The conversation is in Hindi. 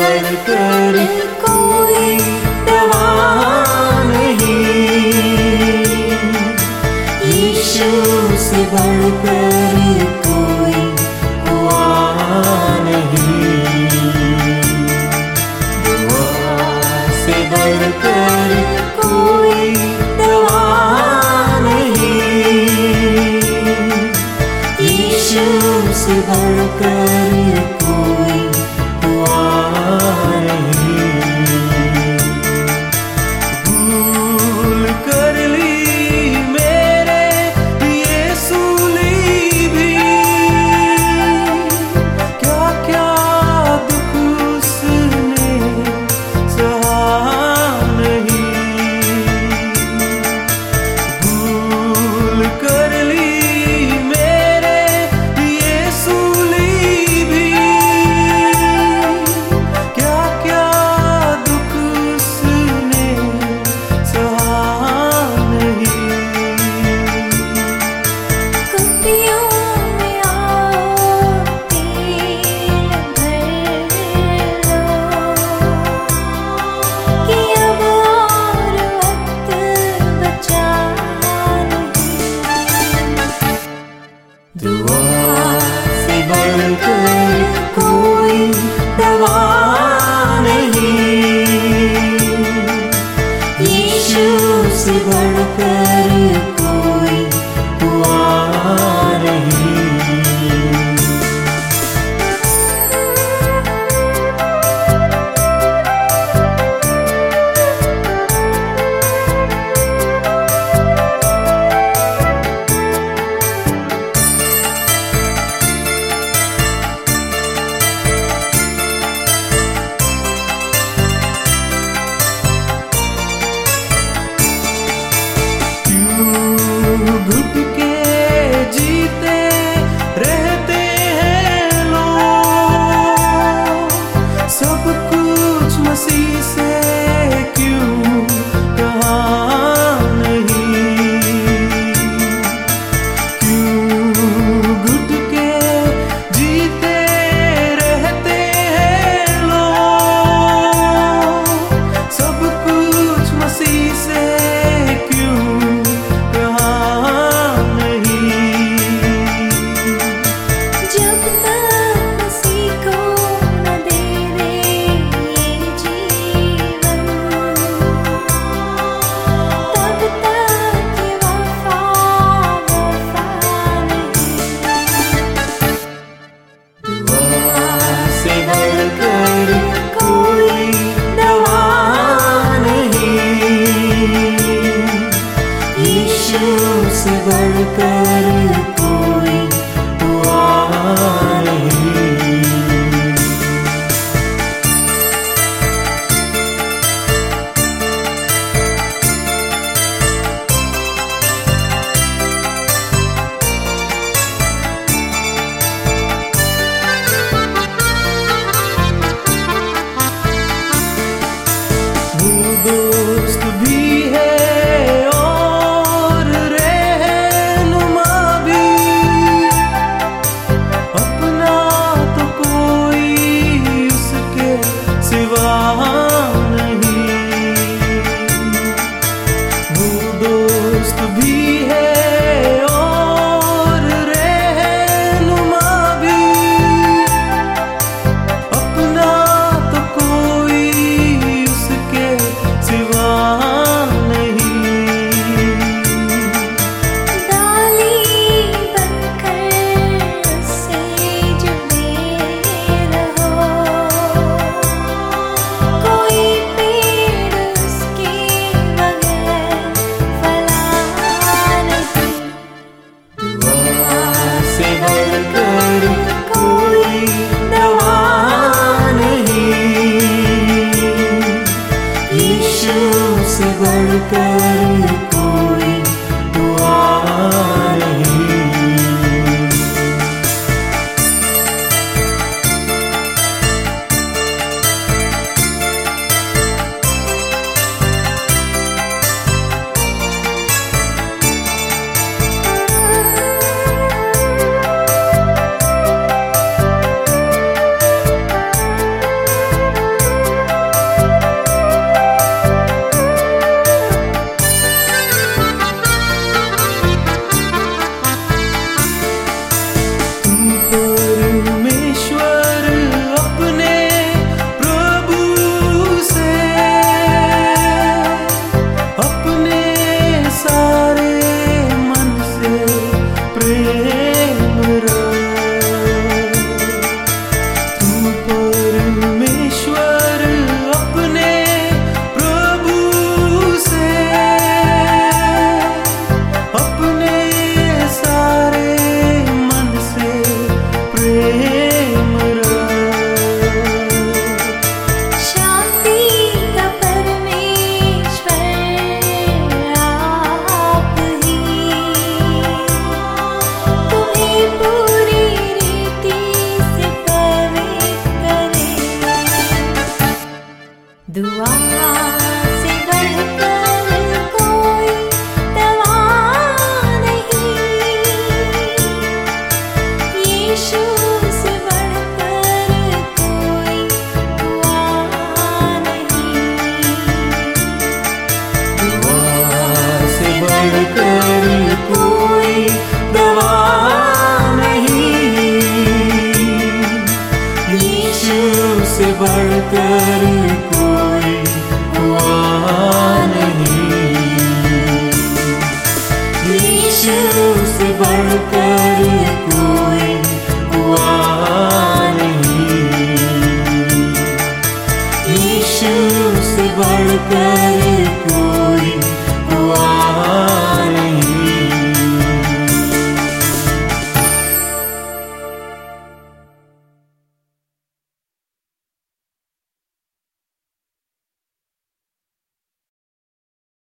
बढ़कर कोई दवा नहीं। यीशु कोई दुआ नहीं। से बढ़कर कोई दवा नहीं। यीशु 홀로 걸음 कोई दवा नहीं। से बढ़कर कोई दुआ से बढ़कर कोई दुआ